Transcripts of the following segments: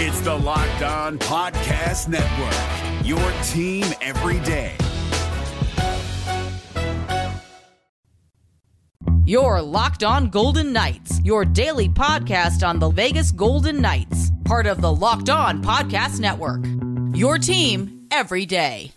It's the Locked On Podcast Network, your team every day. Your Locked On Golden Knights, your daily podcast on the Vegas Golden Knights, part of the Locked On Podcast Network. Your team every day.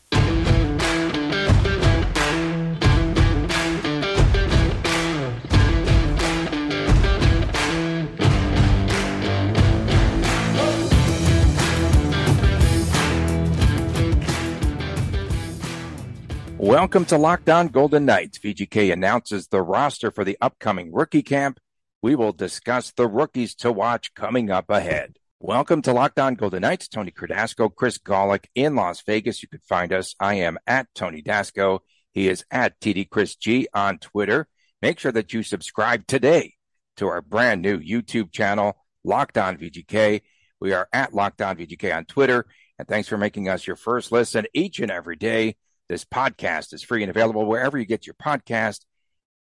Welcome to Locked On Golden Knights. VGK announces the roster for the upcoming rookie camp. We will discuss the rookies to watch coming up ahead. Welcome to Locked On Golden Knights. Tony Cardasco, Chris Gawlik in Las Vegas. You can find us. I am at Tony Dasco. He is at TD Chris G on Twitter. Make sure that you subscribe today to our brand new YouTube channel, Locked On VGK. We are at Locked On VGK on Twitter. And thanks for making us your first listen each and every day. This podcast is free and available wherever you get your podcast.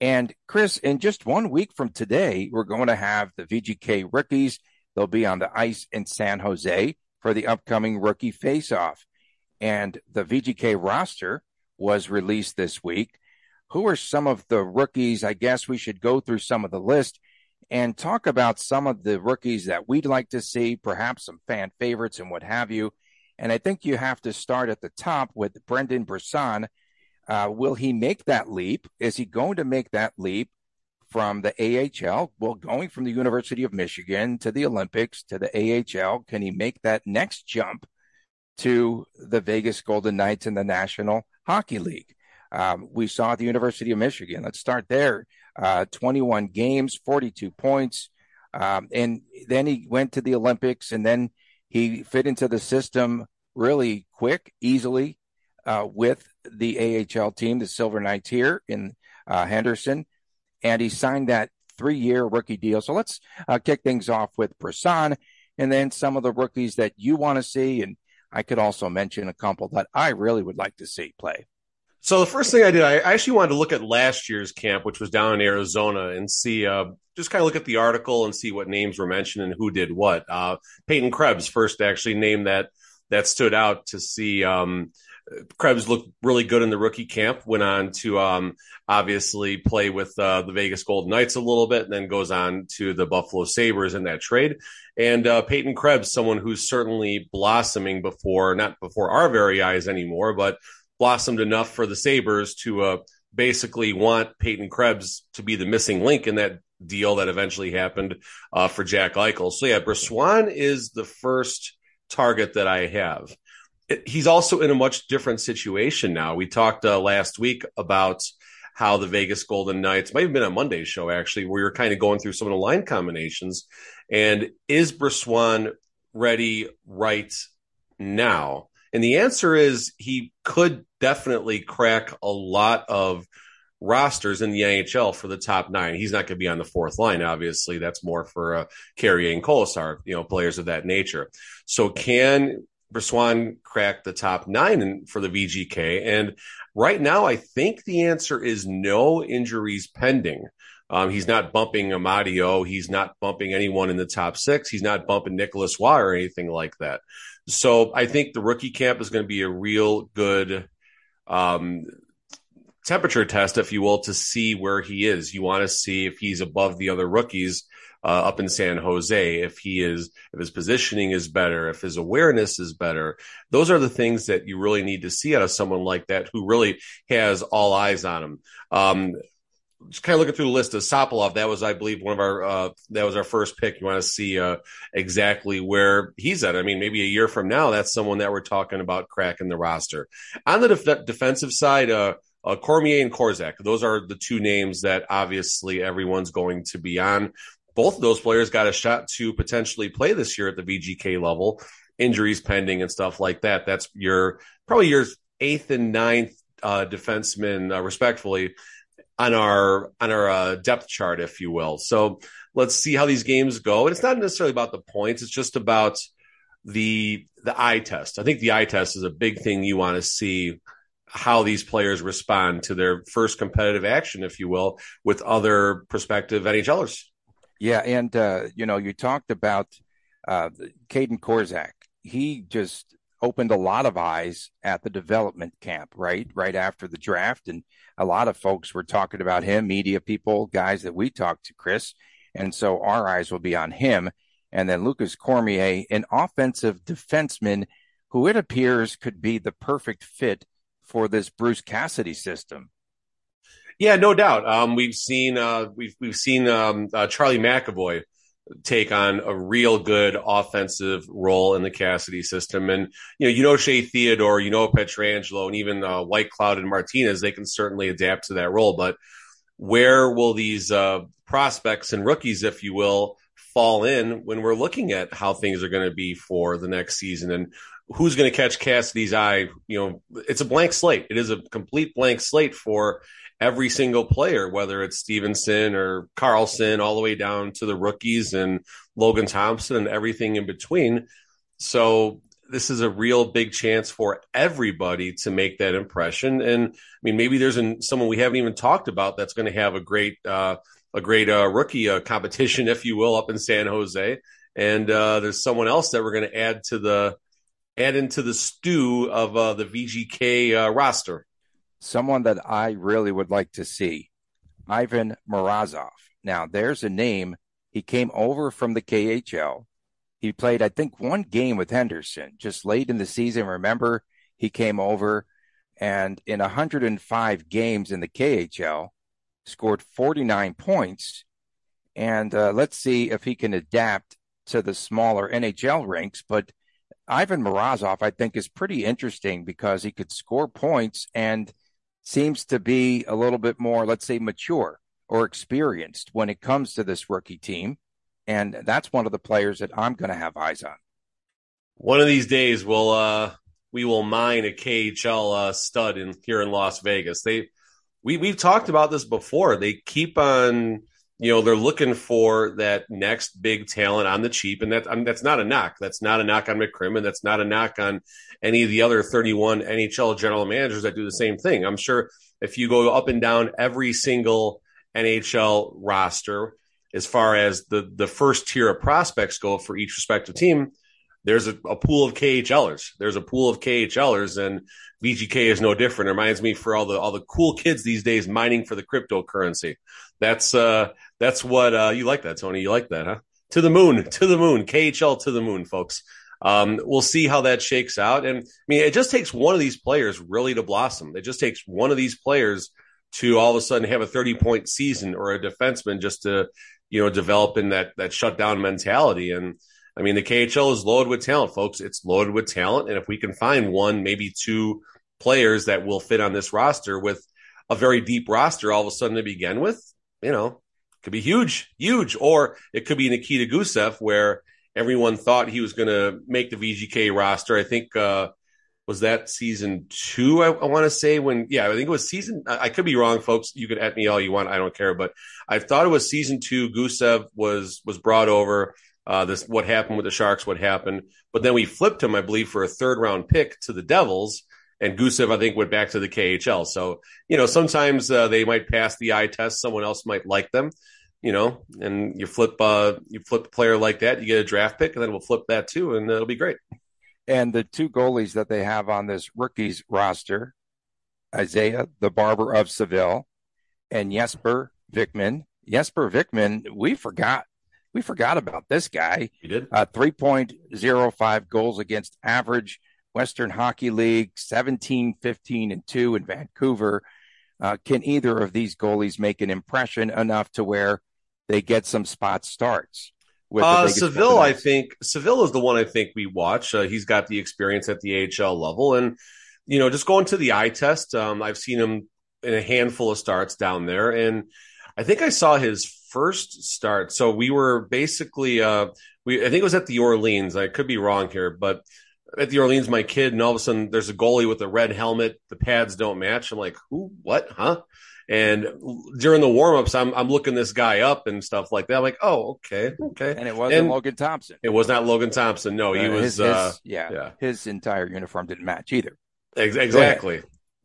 And Chris, in just one week from today, we're going to have the VGK rookies. They'll be on the ice in San Jose for the upcoming rookie face-off. And the VGK roster was released this week. Who are some of the rookies? I guess we should go through some of the list and talk about some of the rookies that we'd like to see, perhaps some fan favorites and what have you. And I think you have to start at the top with Brendan Brisson. Uh, will he make that leap? Is he going to make that leap from the AHL? Well, going from the University of Michigan to the Olympics to the AHL, can he make that next jump to the Vegas Golden Knights in the National Hockey League? Um, we saw at the University of Michigan. Let's start there. Uh, 21 games, 42 points. Um, and then he went to the Olympics and then he fit into the system really quick, easily uh, with the AHL team, the Silver Knights here in uh, Henderson, and he signed that three-year rookie deal. So let's uh, kick things off with Brisson, and then some of the rookies that you want to see, and I could also mention a couple that I really would like to see play. So the first thing I did, I actually wanted to look at last year's camp, which was down in Arizona, and see uh, just kind of look at the article and see what names were mentioned and who did what. Uh, Peyton Krebs first actually named that that stood out to see. Um, Krebs looked really good in the rookie camp. Went on to um, obviously play with uh, the Vegas Golden Knights a little bit, and then goes on to the Buffalo Sabres in that trade. And uh, Peyton Krebs, someone who's certainly blossoming before, not before our very eyes anymore, but blossomed enough for the Sabres to uh, basically want Peyton Krebs to be the missing link in that deal that eventually happened uh, for Jack Eichel. So yeah, Brisson is the first target that I have. It, he's also in a much different situation now. We talked uh, last week about how the Vegas Golden Knights might have been a Monday show actually, where you're kind of going through some of the line combinations. And is Brisson ready right now? And the answer is he could definitely crack a lot of rosters in the NHL for the top nine. He's not going to be on the fourth line, obviously. That's more for uh, Carrier and Kolesar, you know, players of that nature. So can Brisson crack the top nine in, for the VGK? And right now, I think the answer is no injuries pending. Um, he's not bumping Amadio. He's not bumping anyone in the top six. He's not bumping Nicholas Roy or anything like that. So I think the rookie camp is going to be a real good um, temperature test, if you will, to see where he is. You want to see if he's above the other rookies uh, up in San Jose, if he is, if his positioning is better, if his awareness is better. Those are the things that you really need to see out of someone like that who really has all eyes on him. Um, just kind of looking through the list of Sokolov, that was, I believe, one of our uh, that was our first pick. You want to see uh, exactly where he's at. I mean, maybe a year from now, that's someone that we're talking about cracking the roster. On the def- defensive side, uh, uh, Cormier and Korczak, those are the two names that obviously everyone's going to be on. Both of those players got a shot to potentially play this year at the VGK level, injuries pending and stuff like that. That's your probably your eighth and ninth uh, defensemen, uh, respectfully on our on our uh, depth chart, if you will. So let's see how these games go. And it's not necessarily about the points; it's just about the the eye test. I think the eye test is a big thing you want to see how these players respond to their first competitive action, if you will, with other prospective NHLers. Yeah, and uh, you know, you talked about uh, Kaedan Korczak, he just opened a lot of eyes at the development camp, right? Right after the draft. And a lot of folks were talking about him, media people, guys that we talked to, Chris. And so our eyes will be on him. And then Lucas Cormier, an offensive defenseman who it appears could be the perfect fit for this Bruce Cassidy system. Yeah, no doubt. Um, we've seen uh, we've we've seen um, uh, Charlie McAvoy take on a real good offensive role in the Cassidy system, and you know you know Shea Theodore, you know Pietrangelo, and even uh, Whitecloud and Martinez, they can certainly adapt to that role. But where will these uh, prospects and rookies, if you will, fall in when we're looking at how things are going to be for the next season and who's going to catch Cassidy's eye? You know, it's a blank slate. It is a complete blank slate for every single player, whether it's Stephenson or Karlsson, all the way down to the rookies and Logan Thompson and everything in between. So this is a real big chance for everybody to make that impression. And I mean, maybe there's an, someone we haven't even talked about that's going to have a great, uh, a great uh, rookie uh, competition, if you will, up in San Jose. And uh, there's someone else that we're going to add to the add into the stew of uh, the VGK uh, roster. Someone that I really would like to see, Ivan Morozov. Now, there's a name. He came over from the KHL. He played, I think, one game with Henderson just late in the season. Remember, he came over and in 105 games in the KHL, scored 49 points. And uh, let's see if he can adapt to the smaller NHL ranks. But Ivan Morozov, I think, is pretty interesting because he could score points and seems to be a little bit more, let's say, mature or experienced when it comes to this rookie team. And that's one of the players that I'm going to have eyes on. One of these days, we'll uh, we will mine a KHL uh, stud in here in Las Vegas. They we we've talked about this before. They keep on you know they're looking for that next big talent on the cheap, and that I mean, that's not a knock. That's not a knock on McCrimmon. That's not a knock on any of the other 31 NHL general managers that do the same thing. I'm sure if you go up and down every single NHL roster, as far as the the first tier of prospects go for each respective team, there's a, a, pool of KHLers. There's a pool of KHLers, and VGK is no different. It reminds me for all the all the cool kids these days mining for the cryptocurrency. That's uh that's what uh you like that Tony. You like that, huh? To the moon, to the moon, KHL to the moon, folks. Um, we'll see how that shakes out. And I mean, it just takes one of these players really to blossom. It just takes one of these players to all of a sudden have a 30 point season or a defenseman just to, you know, develop in that, that shutdown mentality. And I mean, the KHL is loaded with talent, folks. It's loaded with talent. And if we can find one, maybe two players that will fit on this roster with a very deep roster all of a sudden to begin with, you know, could be huge, huge. Or it could be Nikita Gusev, where everyone thought he was going to make the VGK roster. I think, uh, was that season two? I, I want to say when, yeah, I think it was season. I, I could be wrong, folks. You can at me all you want. I don't care, but I thought it was season two. Gusev was was brought over uh, this what happened with the Sharks, what happened. But then we flipped him, I believe, for a third round pick to the Devils. And Gusev, I think, went back to the KHL. So, you know, sometimes uh, they might pass the eye test. Someone else might like them, you know, and you flip, uh, you flip a player like that, you get a draft pick, and then we'll flip that too, and it'll be great. And the two goalies that they have on this rookies roster, Isaiah, the barber of Seville, and Jesper Vikman. Jesper Vikman, we forgot we forgot about this guy. You did? Uh, 3.05 goals against average, Western Hockey League, 17, 15, and 2 in Vancouver. Uh, can either of these goalies make an impression enough to where they get some spot starts? With uh, Saville, I think Saville is the one I think we watch. Uh, he's got the experience at the AHL level, and you know, just going to the eye test. Um, I've seen him in a handful of starts down there, and I think I saw his first start. So we were basically, uh, we I think it was at the Orleans. I could be wrong here, but at the Orleans, my kid, and all of a sudden there's a goalie with a red helmet. The pads don't match. I'm like, who? What? Huh? And during the warmups, I'm I'm looking this guy up and stuff like that. I'm like, oh, okay, okay. And it wasn't and Logan Thompson. It was not Logan Thompson. No, he uh, was. His, uh, his, yeah, yeah, his entire uniform didn't match either. Exactly.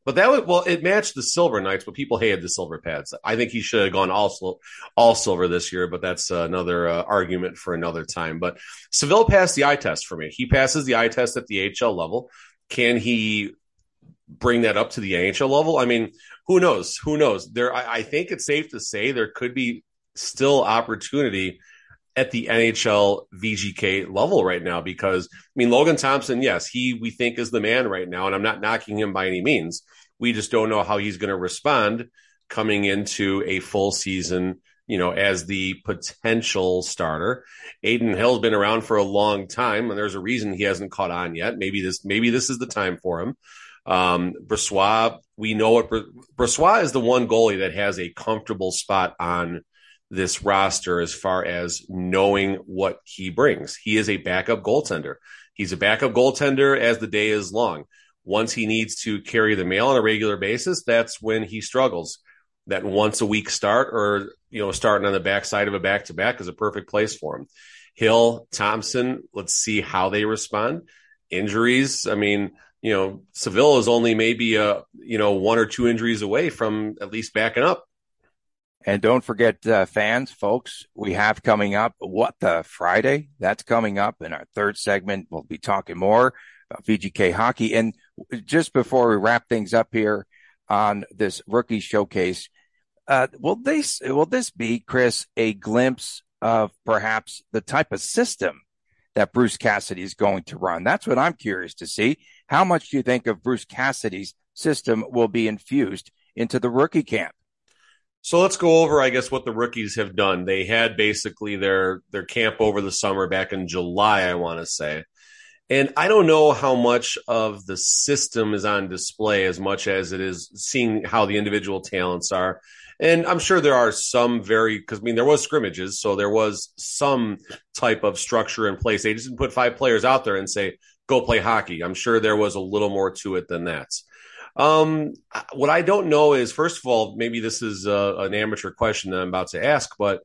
But that would well, it matched the silver Knights, but people hated the silver pads. I think he should have gone all all silver this year, but that's another uh, argument for another time. But Saville passed the eye test for me. He passes the eye test at the HL level. Can he bring that up to the NHL level? I mean, who knows? Who knows? There, I, I think it's safe to say there could be still opportunity at the NHL VGK level right now because I mean Logan Thompson, yes, he we think is the man right now, and I'm not knocking him by any means. We just don't know how he's going to respond coming into a full season, you know, as the potential starter. Adin Hill's been around for a long time, and there's a reason he hasn't caught on yet. Maybe this maybe this is the time for him. Um, Brossoit, we know what Brossoit is the one goalie that has a comfortable spot on this roster as far as knowing what he brings. He is a backup goaltender. He's a backup goaltender as the day is long. Once he needs to carry the mail on a regular basis, that's when he struggles. That once a week start or, you know, starting on the backside of a back to back is a perfect place for him. Hill, Thompson, let's see how they respond. Injuries, I mean, you know, Saville is only maybe a, you know, one or two injuries away from at least backing up and don't forget, uh, fans, folks, we have coming up what the Friday that's coming up in our third segment. We'll be talking more about VGK hockey. And just before we wrap things up here on this rookie showcase, uh, will this will this be, Chris, a glimpse of perhaps the type of system that Bruce Cassidy is going to run? That's what I'm curious to see. How much do you think of Bruce Cassidy's system will be infused into the rookie camp? So let's go over, I guess, what the rookies have done. They had basically their their camp over the summer back in July, I want to say. And I don't know how much of the system is on display as much as it is seeing how the individual talents are. And I'm sure there are some very, because I mean, there was scrimmages, so there was some type of structure in place. They just didn't put five players out there and say, go play hockey. I'm sure there was a little more to it than that. Um, what I don't know is, first of all, maybe this is a, an amateur question that I'm about to ask, but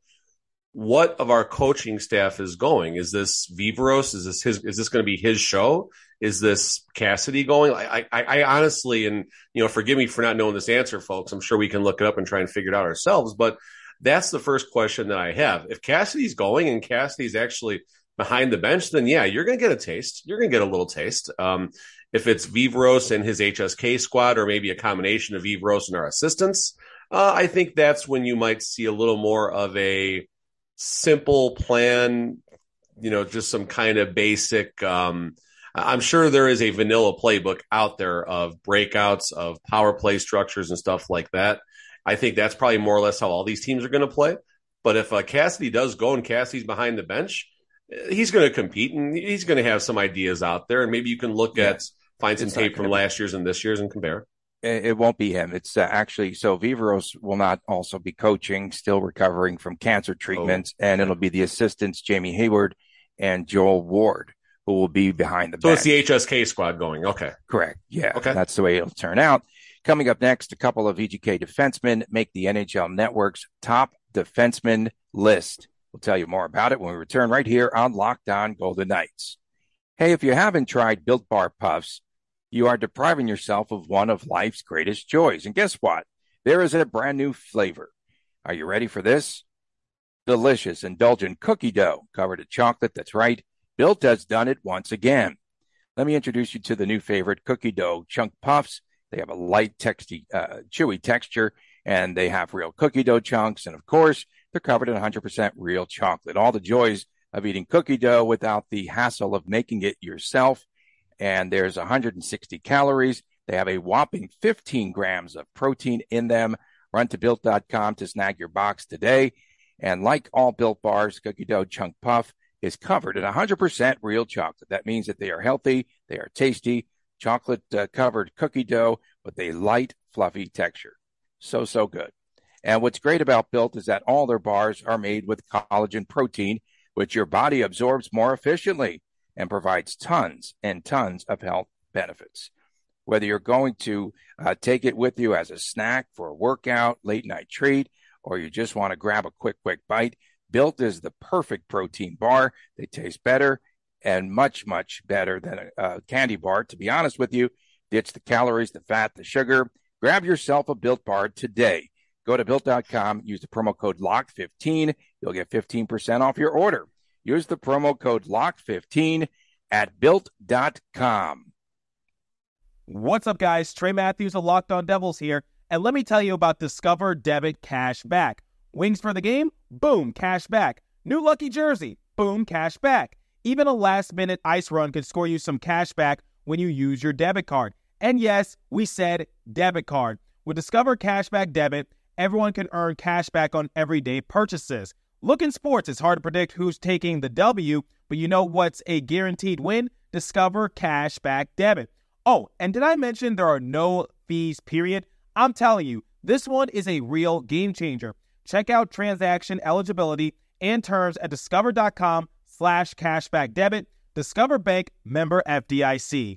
what of our coaching staff is going? Is this Viveros? Is this his? Is this going to be his show? Is this Cassidy going? I, I, I honestly, and you know, forgive me for not knowing this answer, folks. I'm sure we can look it up and try and figure it out ourselves. But that's the first question that I have. If Cassidy's going and Cassidy's actually behind the bench, then yeah, you're going to get a taste. You're going to get a little taste. Um, if it's Viveros and his HSK squad, or maybe a combination of Viveros and our assistants, uh, I think that's when you might see a little more of a simple plan, you know, just some kind of basic. Um, I'm sure there is a vanilla playbook out there of breakouts, of power play structures, and stuff like that. I think that's probably more or less how all these teams are going to play. But if uh, Cassidy does go and Cassidy's behind the bench, he's going to compete and he's going to have some ideas out there. And maybe you can look yeah. at find some it's tape from last year's and this year's and compare. It won't be him. It's uh, actually so Viveros will not also be coaching, still recovering from cancer treatments, oh. and it'll be the assistants Jamie Heward and Joel Ward who will be behind the. So bench. it's the HSK squad going. Okay, correct. Yeah, okay, that's the way it'll turn out. Coming up next, a couple of VGK defensemen make the NHL Network's top defenseman list. We'll tell you more about it when we return right here on Locked On Golden Knights. Hey, if you haven't tried Built Bar Puffs you are depriving yourself of one of life's greatest joys. And guess what? There is a brand new flavor. Are you ready for this? Delicious, indulgent cookie dough covered in chocolate. That's right. Built has done it once again. Let me introduce you to the new favorite cookie dough chunk puffs. They have a light, texty, uh, chewy texture, and they have real cookie dough chunks. And of course, they're covered in 100% real chocolate. All the joys of eating cookie dough without the hassle of making it yourself and there's 160 calories. They have a whopping 15 grams of protein in them. Run to built.com to snag your box today. And like all built bars, cookie dough chunk puff is covered in 100% real chocolate. That means that they are healthy, they are tasty, chocolate uh, covered cookie dough with a light, fluffy texture. So, so good. And what's great about Built is that all their bars are made with collagen protein, which your body absorbs more efficiently and provides tons and tons of health benefits. Whether you're going to uh, take it with you as a snack for a workout, late night treat, or you just want to grab a quick, quick bite, Built is the perfect protein bar. They taste better and much, much better than a, a candy bar. To be honest with you, Ditch the calories, the fat, the sugar. Grab yourself a built bar today. Go to built.com, use the promo code LOCK15. You'll get 15% off your order. Use the promo code LOCK15 at built.com. What's up, guys? Trey Matthews of Locked On Devils here. And let me tell you about Discover Debit Cash Back. Wings for the game? Boom, cash back. New lucky jersey? Boom, cash back. Even a last minute ice run could score you some cash back when you use your debit card. And yes, we said debit card. With Discover Cashback Debit, everyone can earn cash back on everyday purchases. Look in sports, it's hard to predict who's taking the W, but you know what's a guaranteed win? Discover Cashback Debit. Oh, and did I mention there are no fees, period? I'm telling you, this one is a real game changer. Check out transaction eligibility and terms at discover.com slash cashback debit. Discover Bank member FDIC.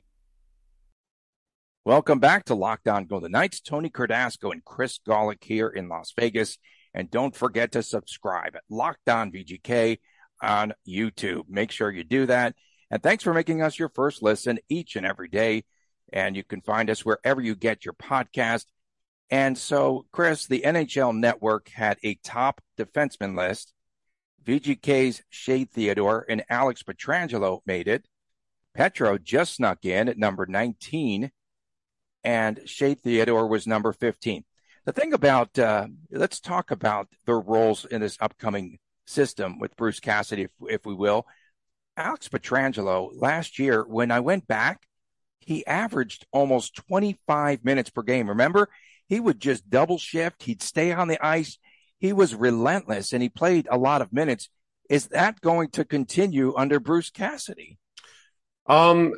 Welcome back to Locked On Golden Knights. Tony Cardasco and Chris Gawlik here in Las Vegas. And don't forget to subscribe at Locked On VGK on YouTube. Make sure you do that. And thanks for making us your first listen each and every day. And you can find us wherever you get your podcast. And so, Chris, the NHL network had a top defenseman list. VGK's Shea Theodore and Alex Pietrangelo made it. Petro just snuck in at number 19 and Shea Theodore was number 15. The thing about, uh, let's talk about the roles in this upcoming system with Bruce Cassidy, if, if we will. Alex Pietrangelo, last year, when I went back, he averaged almost 25 minutes per game. Remember, he would just double shift. He'd stay on the ice. He was relentless and he played a lot of minutes. Is that going to continue under Bruce Cassidy? Um,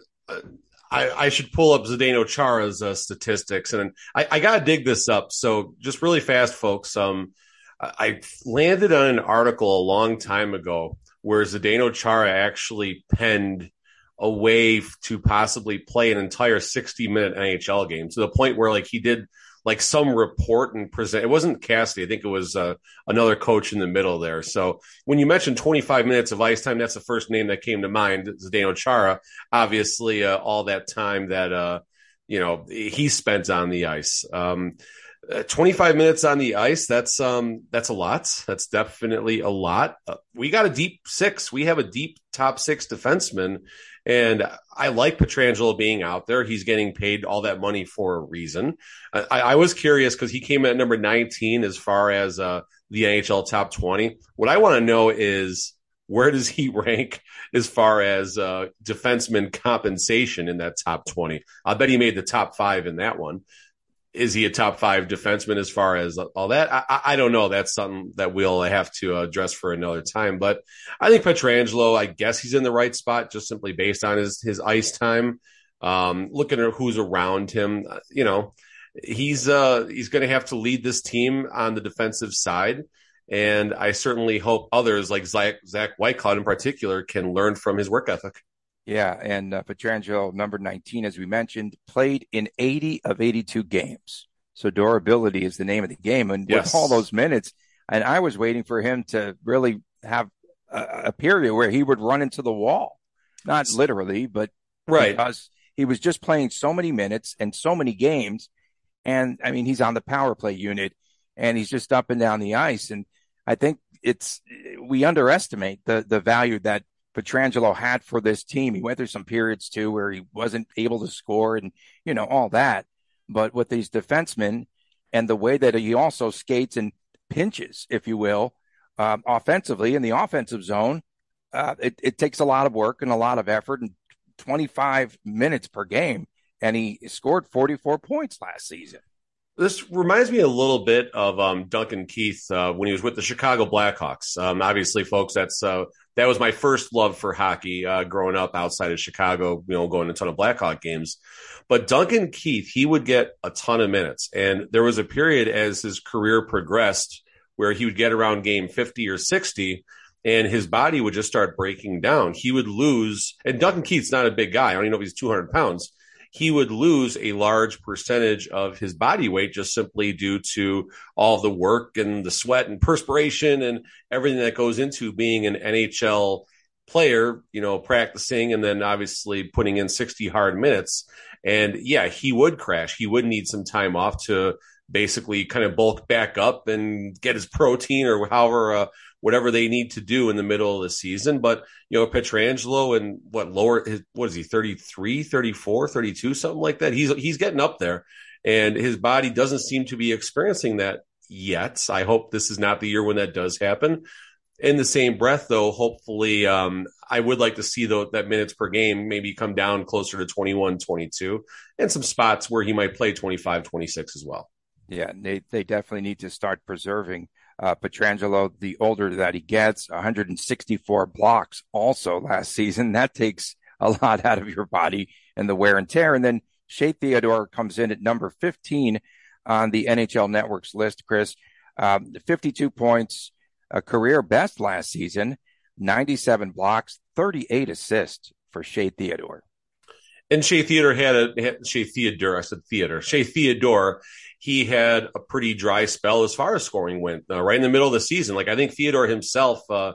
I, I, should pull up Zdeno Chara's uh, statistics, and I, I got to dig this up. So, just really fast, folks. Um, I landed on an article a long time ago where Zdeno Chara actually penned a way to possibly play an entire 60 minute NHL game to the point where like he did like some report and present. It wasn't Cassidy. I think it was uh, another coach in the middle there. So when you mentioned 25 minutes of ice time, that's the first name that came to mind. Zdeno Chara, obviously, uh, all that time that uh, you know he spent on the ice. Um, uh, 25 minutes on the ice that's um that's a lot that's definitely a lot uh, we got a deep six we have a deep top six defenseman and I like Pietrangelo being out there. He's getting paid all that money for a reason. I, I was curious because he came at number 19 as far as uh, the NHL top 20. What I want to know is where does he rank as far as uh, defenseman compensation in that top 20? I bet he made the top five in that one is he a top five defenseman as far as all that? I, I don't know. That's something that we'll have to address for another time. But I think Pietrangelo, I guess he's in the right spot just simply based on his his ice time. Um, looking at who's around him, you know, he's uh, he's going to have to lead this team on the defensive side. And I certainly hope others like Zach, Zach Whitecloud in particular can learn from his work ethic. Yeah, and uh, Pietrangelo, number 19, as we mentioned, played in 80 of 82 games. So durability is the name of the game. And yes. with all those minutes, and I was waiting for him to really have a, a period where he would run into the wall. Not literally, but right. because he was just playing so many minutes and so many games. And I mean, he's on the power play unit and he's just up and down the ice. And I think it's, we underestimate the, the value that Pietrangelo had for this team. He went through some periods too where he wasn't able to score and, you know, all that. But with these defensemen and the way that he also skates and pinches, if you will, uh, offensively in the offensive zone, uh, it, it takes a lot of work and a lot of effort and 25 minutes per game. And he scored 44 points last season. This reminds me a little bit of um, Duncan Keith uh, when he was with the Chicago Blackhawks. Um, obviously, folks, that's uh, that was my first love for hockey uh, growing up outside of Chicago. You know, going to a ton of Blackhawk games. But Duncan Keith, he would get a ton of minutes, and there was a period as his career progressed where he would get around game fifty or sixty, and his body would just start breaking down. He would lose, and Duncan Keith's not a big guy. I don't even know if he's two hundred pounds he would lose a large percentage of his body weight just simply due to all the work and the sweat and perspiration and everything that goes into being an NHL player, you know, practicing and then obviously putting in 60 hard minutes. And yeah, he would crash. He would need some time off to basically kind of bulk back up and get his protein or however, uh, whatever they need to do in the middle of the season. But, you know, Pietrangelo and what lower, what is he, 33, 34, 32, something like that. He's, he's getting up there and his body doesn't seem to be experiencing that yet. I hope this is not the year when that does happen. In the same breath, though, hopefully, um, I would like to see though that minutes per game maybe come down closer to 21, 22, and some spots where he might play 25, 26 as well. Yeah, they, they definitely need to start preserving uh, Pietrangelo the older that he gets. 164 blocks also last season. That takes a lot out of your body and the wear and tear. And then Shea Theodore comes in at number 15 on the NHL Network's list, Chris. Um, 52 points, a career best last season, 97 blocks, 38 assists for Shea Theodore. And Shea Theodore had a Shea Theodore. I said theater. Shea Theodore. He had a pretty dry spell as far as scoring went. Uh, right in the middle of the season, like I think Theodore himself, uh,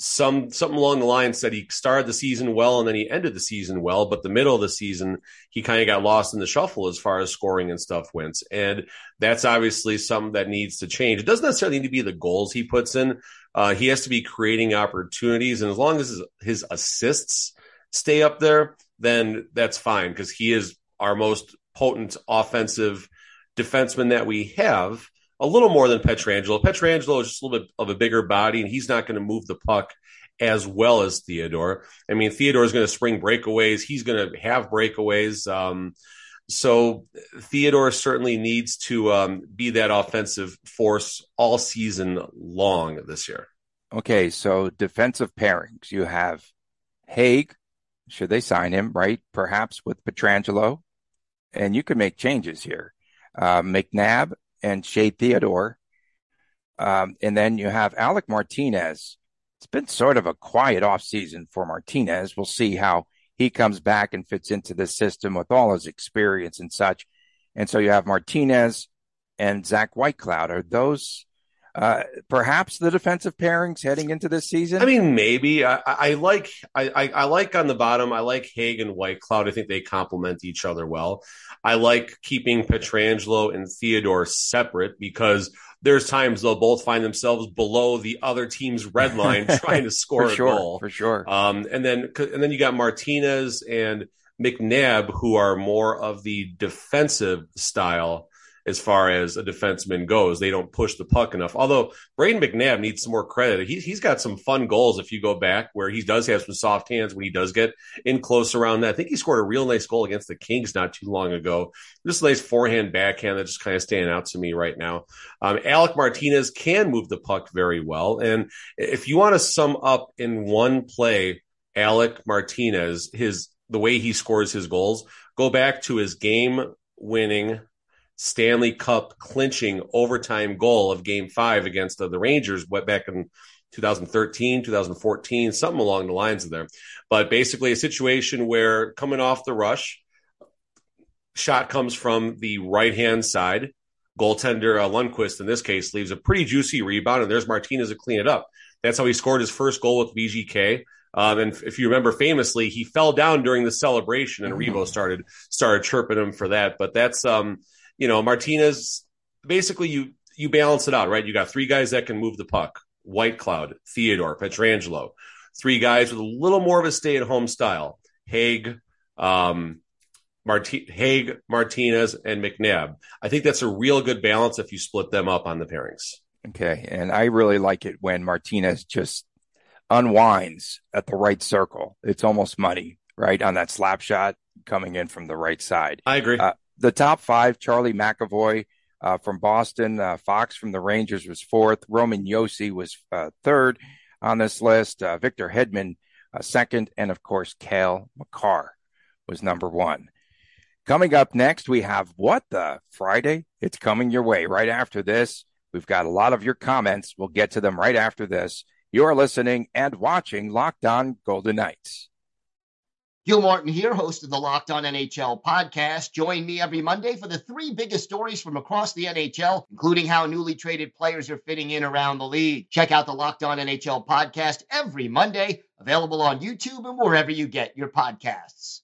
some something along the line said he started the season well and then he ended the season well, but the middle of the season he kind of got lost in the shuffle as far as scoring and stuff went. And that's obviously something that needs to change. It doesn't necessarily need to be the goals he puts in. Uh, he has to be creating opportunities, and as long as his, his assists stay up there, then that's fine because he is our most potent offensive defenseman that we have. A little more than Pietrangelo. Pietrangelo is just a little bit of a bigger body, and he's not going to move the puck as well as Theodore. I mean, Theodore is going to spring breakaways. He's going to have breakaways. Um, so Theodore certainly needs to um, be that offensive force all season long this year. Okay, so defensive pairings. You have Hague, should they sign him, right? Perhaps with Pietrangelo. And you can make changes here. Uh, McNabb and Shea Theodore. Um, and then you have Alec Martinez. It's been sort of a quiet offseason for Martinez. We'll see how he comes back and fits into the system with all his experience and such. And so you have Martinez and Zach Whitecloud. Are those uh, perhaps the defensive pairings heading into this season? I mean, maybe. I, I like I, I, like on the bottom. I like Hague and Whitecloud. I think they complement each other well. I like keeping Pietrangelo and Theodore separate because there's times they'll both find themselves below the other team's red line trying to score a sure, goal for sure. Um, and then and then you got Martinez and McNabb who are more of the defensive style as far as a defenseman goes. They don't push the puck enough. Although Brayden McNabb needs some more credit. He, he's got some fun goals if you go back where he does have some soft hands when he does get in close around that. I think he scored a real nice goal against the Kings not too long ago. Just a nice forehand backhand that's just kind of standing out to me right now. Um, Alec Martinez can move the puck very well. And if you want to sum up in one play, Alec Martinez, his the way he scores his goals, go back to his game winning Stanley Cup clinching overtime goal of game five against the, the Rangers went back in 2013, 2014, something along the lines of there. But basically, a situation where coming off the rush, shot comes from the right hand side. Goaltender uh, Lundqvist, in this case, leaves a pretty juicy rebound, and there's Martinez to clean it up. That's how he scored his first goal with VGK. Um, and if you remember, famously, he fell down during the celebration, and mm-hmm. Revo started started chirping him for that. But that's um, you know, Martinez, basically you you balance it out, right? You got three guys that can move the puck. Whitecloud, Theodore, Pietrangelo. Three guys with a little more of a stay-at-home style. Hague, um, Marti- Hague, Martinez, and McNabb. I think that's a real good balance if you split them up on the pairings. Okay. And I really like it when Martinez just unwinds at the right circle. It's almost money, right? On that slap shot coming in from the right side. I agree. Uh, the top five, Charlie McAvoy uh, from Boston, uh, Fox from the Rangers was fourth, Roman Josi was uh, third on this list, uh, Victor Hedman uh, second, and of course, Cale Makar was number one. Coming up next, we have What the Friday? It's coming your way right after this. We've got a lot of your comments. We'll get to them right after this. You're listening and watching Locked On Golden Knights. Gil Martin here, host of the Locked On NHL podcast. Join me every Monday for the three biggest stories from across the NHL, including how newly traded players are fitting in around the league. Check out the Locked On NHL podcast every Monday, available on YouTube and wherever you get your podcasts.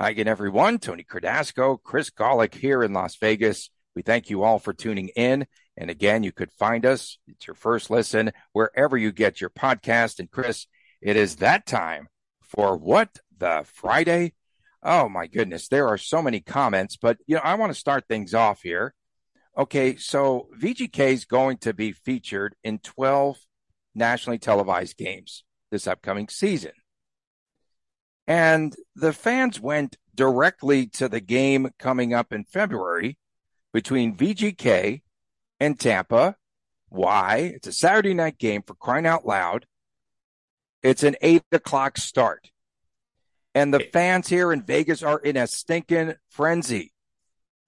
Hi again, everyone. Tony Cardasco, Chris Gawlik here in Las Vegas. We thank you all for tuning in. And again, you could find us. It's your first listen wherever you get your podcast. And Chris, it is that time for what the Friday? Oh my goodness, there are so many comments, but you know, I want to start things off here. Okay, so VGK is going to be featured in 12 nationally televised games this upcoming season. And the fans went directly to the game coming up in February between VGK and Tampa. Why? It's a Saturday night game for crying out loud. It's an eight o'clock start. And the fans here in Vegas are in a stinking frenzy.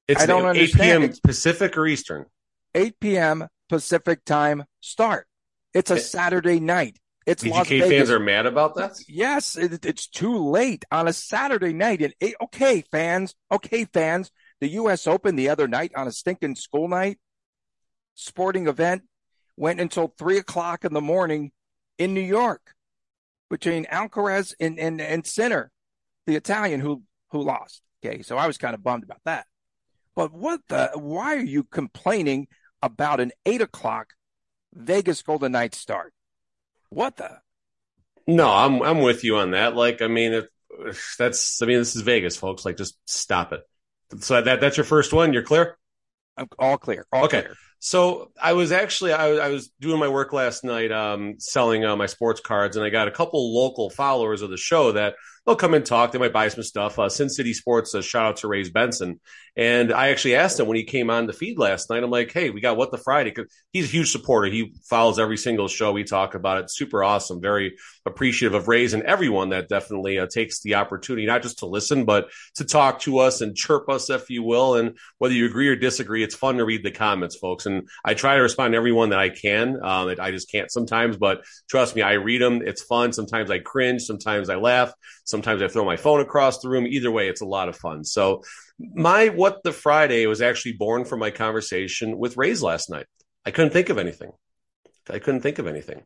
It's I don't 8 understand. p.m. Pacific or Eastern. 8 p.m. Pacific time start. It's a Eh, Saturday night. It's Las Vegas. fans are mad about that. Yes, it, it's too late on a Saturday night. And okay, fans, okay, fans. The U.S. Open the other night on a stinking school night sporting event went until three o'clock in the morning in New York between Alcaraz and and and Sinner, the Italian who who lost. Okay, so I was kind of bummed about that. But what the? Why are you complaining about an eight o'clock Vegas Golden Knights start? What the? No, I'm I'm with you on that. Like, I mean, it, that's I mean, this is Vegas, folks. Like, just stop it. So that that's your first one. You're clear. I'm all clear. All Okay. clear. So I was actually I, I was doing my work last night, um, selling uh, my sports cards, and I got a couple local followers of the show that they'll come and talk. They might buy some stuff. Uh, Sin City Sports, uh, shout out to Ray's Benson, and I actually asked him when he came on the feed last night. I'm like, hey, we got what the Friday he's a huge supporter. He follows every single show we talk about. It super awesome. Very appreciative of Ray's and everyone that definitely uh, takes the opportunity not just to listen but to talk to us and chirp us, if you will. And whether you agree or disagree, it's fun to read the comments, folks. And I try to respond to everyone that I can. Um, I just can't sometimes, but trust me, I read them. It's fun. Sometimes I cringe. Sometimes I laugh. Sometimes I throw my phone across the room. Either way, it's a lot of fun. So my What the Friday was actually born from my conversation with Ray's last night. I couldn't think of anything. I couldn't think of anything.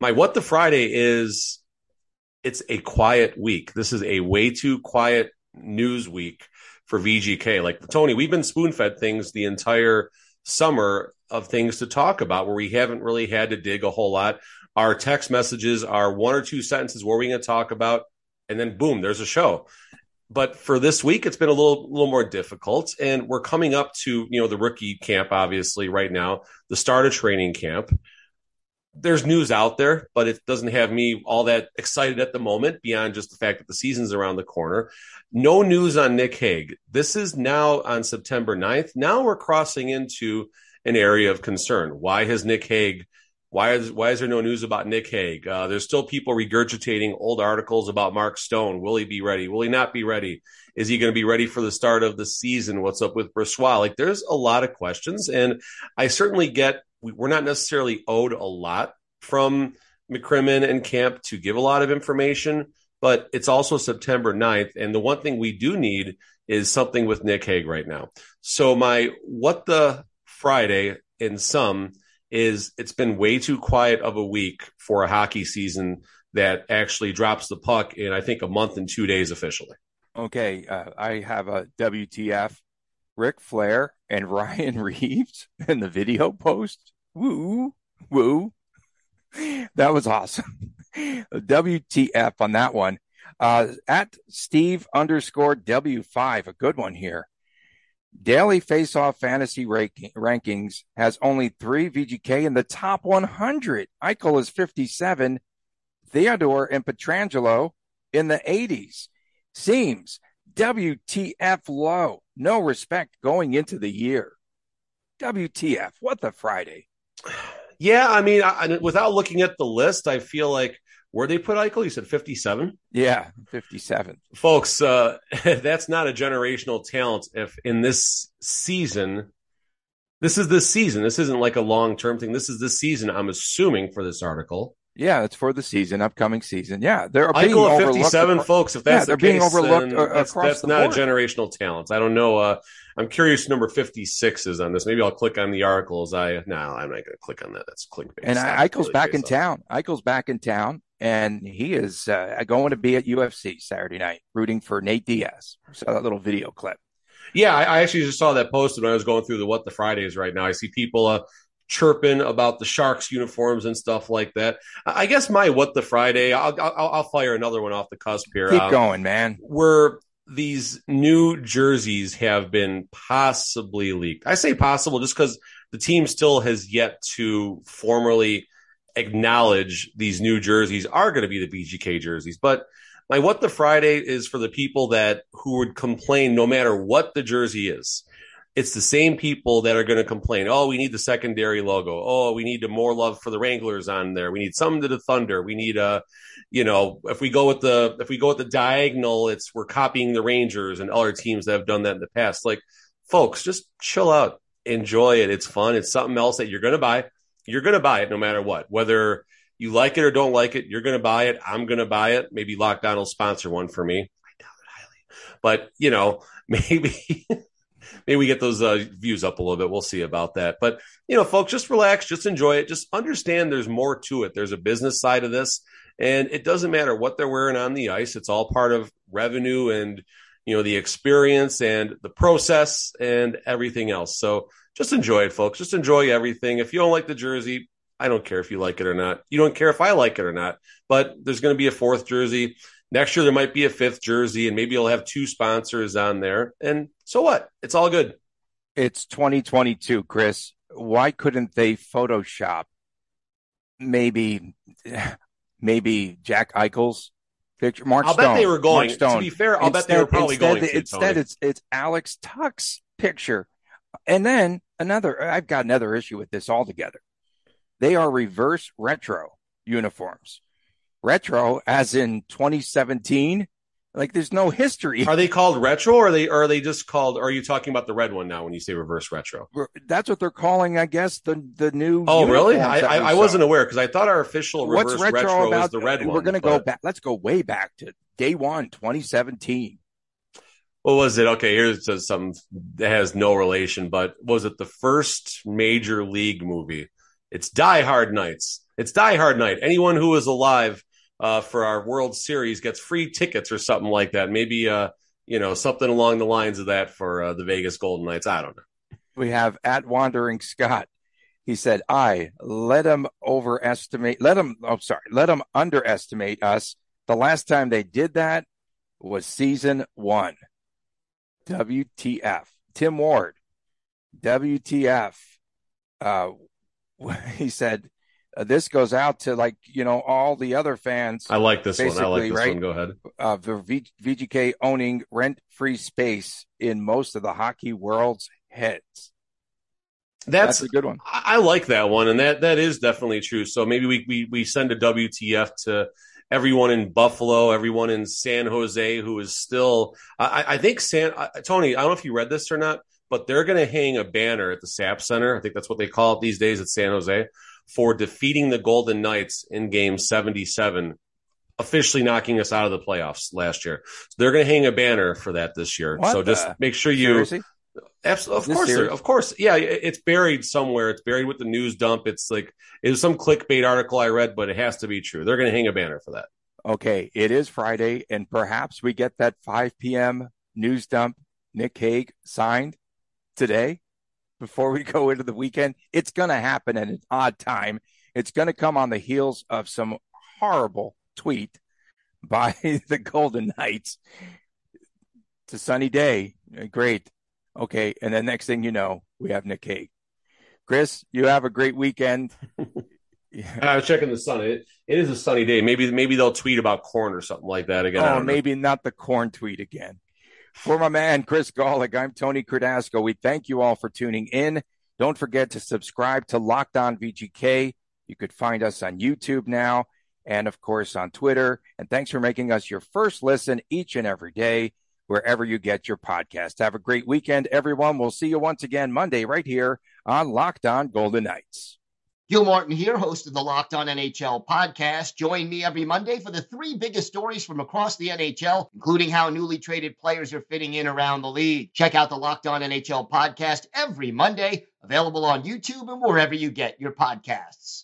My What the Friday is it's a quiet week. This is a way too quiet news week for VGK. Like Tony, we've been spoon fed things the entire summer of things to talk about where we haven't really had to dig a whole lot. Our text messages are one or two sentences where we're going to talk about, and then boom, there's a show. But for this week, it's been a little, little more difficult, and we're coming up to you know the rookie camp, obviously right now, the start of training camp there's news out there, but it doesn't have me all that excited at the moment beyond just the fact that the season's around the corner. No news on Nick Hague. This is now on September 9th. Now we're crossing into an area of concern. Why has Nick Hague? Why is why is there no news about Nick Hague? Uh, there's still people regurgitating old articles about Mark Stone. Will he be ready? Will he not be ready? Is he going to be ready for the start of the season? What's up with Brossoit? Like, there's a lot of questions, and I certainly get we- we're not necessarily owed a lot from McCrimmon and Camp to give a lot of information, but it's also September 9th. And the one thing we do need is something with Nick Hague right now. So my what the Friday in some is it's been way too quiet of a week for a hockey season that actually drops the puck in I think a month and two days officially. Okay, uh, I have a WTF. Ric Flair and Ryan Reaves in the video post. Woo, woo. That was awesome. WTF on that one. Uh, at Steve underscore W5, a good one here. Daily Faceoff Fantasy ranking, Rankings has only three VGK in the top 100. Eichel is 57, Theodore and Pietrangelo in the 80s. Seems WTF low. No respect going into the year. WTF. What the Friday? Yeah, I mean, I- without looking at the list, I feel like where they put Eichel, you said 57? Yeah, 57. folks uh that's not a generational talent if in this season this is this season this isn't like a long-term thing this is this season i'm assuming for this article Yeah, it's for the season, upcoming season. Yeah, they're being Eichel at overlooked 57, acro- folks. If that's Yeah, they're the being overlooked, that's, across that's the not board. a generational talent. I don't know. Uh, I'm curious. Number 56 is on this. Maybe I'll click on the articles. I no, I'm not going to click on that. That's clickbait. And. Eichel's Really back in on- town. Eichel's back in town, and he is uh, going to be at UFC Saturday night, rooting for Nate Diaz. Saw that little video clip. Yeah, I, I actually just saw that posted when I was going through the What the Fridays right now. I see people uh, chirping about the Sharks uniforms and stuff like that. I guess my What the Friday, I'll, I'll, I'll fire another one off the cusp here. Keep Um, going, man. where these new jerseys have been possibly leaked. I say possible just because the team still has yet to formally acknowledge these new jerseys are going to be the VGK jerseys. But my what the Friday is for the people that who would complain no matter what the jersey is. It's the same people that are going to complain. Oh, we need the secondary logo. Oh, we need more love for the Wranglers on there. We need something to the Thunder. We need a, you know, if we go with the if we go with the diagonal, it's we're copying the Rangers and other teams that have done that in the past. Like, folks, just chill out, enjoy it. It's fun. It's something else that you're going to buy. You're going to buy it no matter what, whether you like it or don't like it. You're going to buy it. I'm going to buy it. Maybe Locked On will sponsor one for me. I doubt it highly, but you know, maybe. maybe we get those uh, views up a little bit. We'll see about that. But you know, folks, just relax, just enjoy it. Just understand there's more to it. There's a business side of this, and it doesn't matter what they're wearing on the ice. It's all part of revenue and you know the experience and the process and everything else. So just enjoy it, folks. Just enjoy everything. If you don't like the jersey, I don't care if you like it or not. You don't care if I like it or not. But there's going to be a fourth jersey. Next year, there might be a fifth jersey, and maybe you'll have two sponsors on there. And so what? It's all good. It's 2022, Chris. Why couldn't they Photoshop maybe, maybe Jack Eichel's picture? Mark I'll bet they were going- Stone. to be fair, I'll bet they were probably instead, going to, Instead, it's it's Alex Tuch's picture, and then another. I've got another issue with this altogether. They are reverse retro uniforms. Retro, as in 2017. Like there's no history. Are they called retro, or are they or are they just called? Are you talking about the red one now when you say reverse retro? That's what they're calling, I guess, the the new. Oh, really? I, I, I wasn't aware because I thought our official What's reverse retro, retro, about is the red one. We're going to go back. Let's go way back to day one, 2017. What was it? Okay, here's just some that has no relation, but was it the first major league movie? It's Die Hard Nights. It's Die Hard Night. Anyone who is alive uh, for our World Series gets free tickets or something like that. Maybe uh, you know something along the lines of that for uh, the Vegas Golden Knights. I don't know. We have at Wandering Scott. He said, "I let him overestimate. Let him. Oh, sorry. Let him underestimate us. The last time they did that was season one. WTF? Tim Ward. WTF? Uh, he said." Uh, this goes out to like you know all the other fans I like this one. I like this right? one. Go ahead. uh, the v- VGK owning rent free space in most of the hockey world's heads. That's, That's a good one. I, I like that one, and that that is definitely true. So maybe we we we send a WTF to everyone in Buffalo, everyone in San Jose who is still. I, I think San I, Tony. I don't know if you read this or not, but they're going to hang a banner at the SAP Center. I think that's what they call it these days at San Jose for defeating the Golden Knights in Game Seventy Seven. Officially knocking us out of the playoffs last year, so they're going to hang a banner for that this year. What so just the- make sure you Seriously? Absolutely, of this course, there- of course, yeah. It's buried somewhere. It's buried with the news dump. It's like it was some clickbait article I read, but it has to be true. They're going to hang a banner for that. Okay, it is Friday, and perhaps we get that 5 p.m. news dump Nick Hague signed today before we go into the weekend. It's going to happen at an odd time. It's going to come on the heels of some horrible tweet by the Golden Knights. It's a sunny day. Great. Okay. And then next thing you know, we have Nick Hague. Chris, you have a great weekend. I was checking the sun. It, it is a sunny day. Maybe maybe they'll tweet about corn or something like that again. Oh, don't know. maybe not the corn tweet again. For my man, Chris Gawlik, I'm Tony Cardasco. We thank you all for tuning in. Don't forget to subscribe to Locked On VGK. You could find us on YouTube now and, of course, on Twitter. And thanks for making us your first listen each and every day, wherever you get your podcast. Have a great weekend, everyone. We'll see you once again Monday right here on Locked On Golden Knights. Gil Martin here, host of the Locked On NHL podcast. Join me every Monday for the three biggest stories from across the NHL, including how newly traded players are fitting in around the league. Check out the Locked On NHL podcast every Monday, available on YouTube and wherever you get your podcasts.